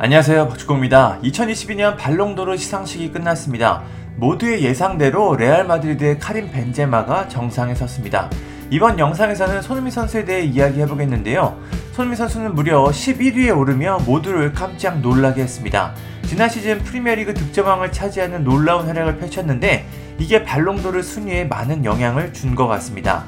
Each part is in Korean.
안녕하세요 박주공입니다. 2022년 발롱도르 시상식이 끝났습니다. 모두의 예상대로 레알 마드리드의 카림 벤제마가 정상에 섰습니다. 이번 영상에서는 손흥민 선수에 대해 이야기해보겠는데요. 손흥민 선수는 무려 11위에 오르며 모두를 깜짝 놀라게 했습니다. 지난 시즌 프리미어리그 득점왕을 차지하는 놀라운 활약을 펼쳤는데 이게 발롱도르 순위에 많은 영향을 준 것 같습니다.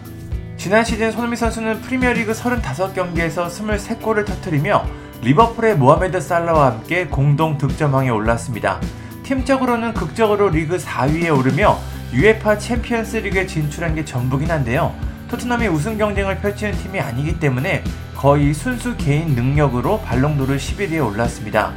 지난 시즌 손흥민 선수는 프리미어리그 35경기에서 23골을 터뜨리며 리버풀의 모하메드 살라와 함께 공동 득점왕에 올랐습니다. 팀적으로는 극적으로 리그 4위에 오르며 UEFA 챔피언스 리그에 진출한 게 전부긴 한데요. 토트넘이 우승 경쟁을 펼치는 팀이 아니기 때문에 거의 순수 개인 능력으로 발롱도르 11위에 올랐습니다.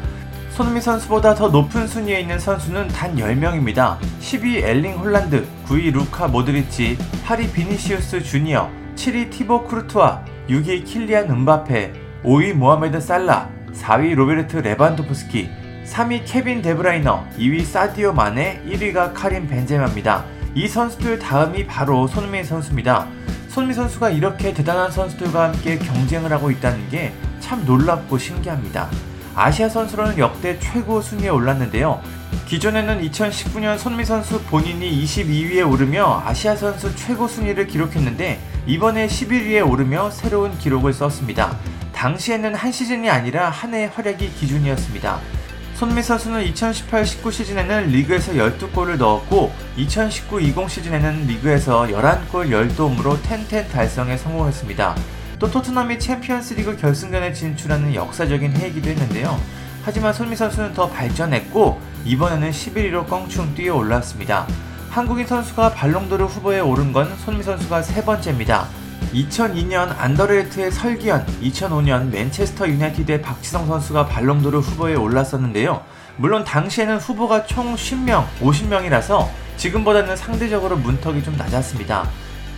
손흥민 선수보다 더 높은 순위에 있는 선수는 단 10명입니다. 10위 엘링 홀란드, 9위 루카 모드리치, 8위 비니시우스 주니어, 7위 티보 쿠르투아, 6위 킬리안 음바페, 5위 모하메드 살라, 4위 로베르트 레반도프스키, 3위 케빈 데브라이너, 2위 사디오 마네, 1위가 카림 벤제마입니다. 이 선수들 다음이 바로 손흥민 선수입니다. 손흥민 선수가 이렇게 대단한 선수들과 함께 경쟁을 하고 있다는 게 참 놀랍고 신기합니다. 아시아 선수로는 역대 최고 순위에 올랐는데요. 기존에는 2019년 손흥민 선수 본인이 22위에 오르며 아시아 선수 최고 순위를 기록했는데 이번에 11위에 오르며 새로운 기록을 썼습니다. 당시에는 한 시즌이 아니라 한 해의 활약이 기준이었습니다. 손흥민 선수는 2018-19 시즌에는 리그에서 12골을 넣었고 2019-20 시즌에는 리그에서 11골 10도움으로 10-10 달성에 성공했습니다. 또 토트넘이 챔피언스 리그 결승전에 진출하는 역사적인 해이기도 했는데요. 하지만 손흥민 선수는 더 발전했고 이번에는 11위로 껑충 뛰어 올랐습니다. 한국인 선수가 발롱도르 후보에 오른 건 손미 선수가 세 번째입니다. 2002년 안더레이트의 설기현, 2005년 맨체스터 유나이티드의 박지성 선수가 발롱도르 후보에 올랐었는데요. 물론 당시에는 후보가 총 10명, 50명이라서 지금보다는 상대적으로 문턱이 좀 낮았습니다.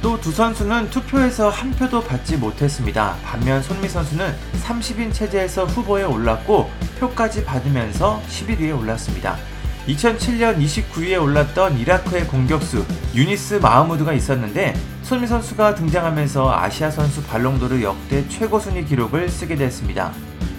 또 두 선수는 투표에서 한 표도 받지 못했습니다. 반면 손미 선수는 30인 체제에서 후보에 올랐고 표까지 받으면서 11위에 올랐습니다. 2007년 29위에 올랐던 이라크의 공격수 유니스 마하무드가 있었는데 손흥민 선수가 등장하면서 아시아 선수 발롱도르 역대 최고 순위 기록을 쓰게 됐습니다.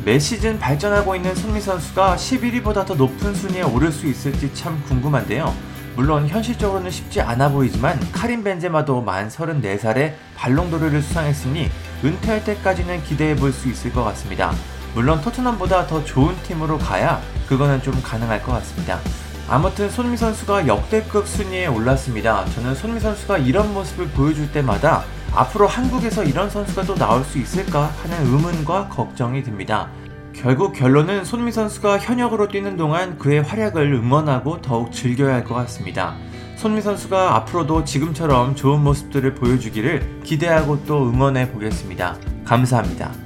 매 시즌 발전하고 있는 손흥민 선수가 11위보다 더 높은 순위에 오를 수 있을지 참 궁금한데요. 물론 현실적으로는 쉽지 않아 보이지만 카림 벤제마도 만 34살에 발롱도르를 수상했으니 은퇴할 때까지는 기대해 볼 수 있을 것 같습니다. 물론 토트넘보다 더 좋은 팀으로 가야 그거는 좀 가능할 것 같습니다. 아무튼 손미 선수가 역대급 순위에 올랐습니다. 저는 손미 선수가 이런 모습을 보여줄 때마다 앞으로 한국에서 이런 선수가 또 나올 수 있을까 하는 의문과 걱정이 듭니다. 결국 결론은 손미 선수가 현역으로 뛰는 동안 그의 활약을 응원하고 더욱 즐겨야 할 것 같습니다. 손미 선수가 앞으로도 지금처럼 좋은 모습들을 보여주기를 기대하고 또 응원해 보겠습니다. 감사합니다.